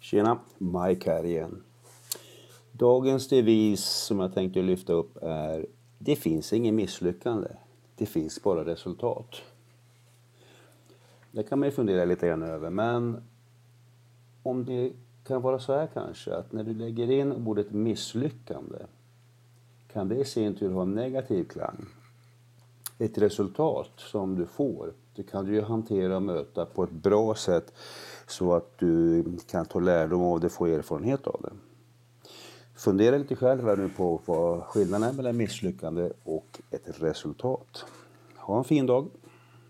Tjena, Mike här igen. Dagens devis som jag tänkte lyfta upp är Det finns ingen misslyckande. Det finns bara resultat. Det kan man ju fundera lite grann över, men om det kan vara så här kanske att när du lägger in ordet misslyckande kan det i sin tur ha en negativ klang. Ett resultat som du får, det kan du ju hantera och möta på ett bra sätt så att du kan ta lärdom av det, och få erfarenhet av det. Fundera lite själv här nu på vad skillnaden är mellan misslyckande och ett resultat. Ha en fin dag!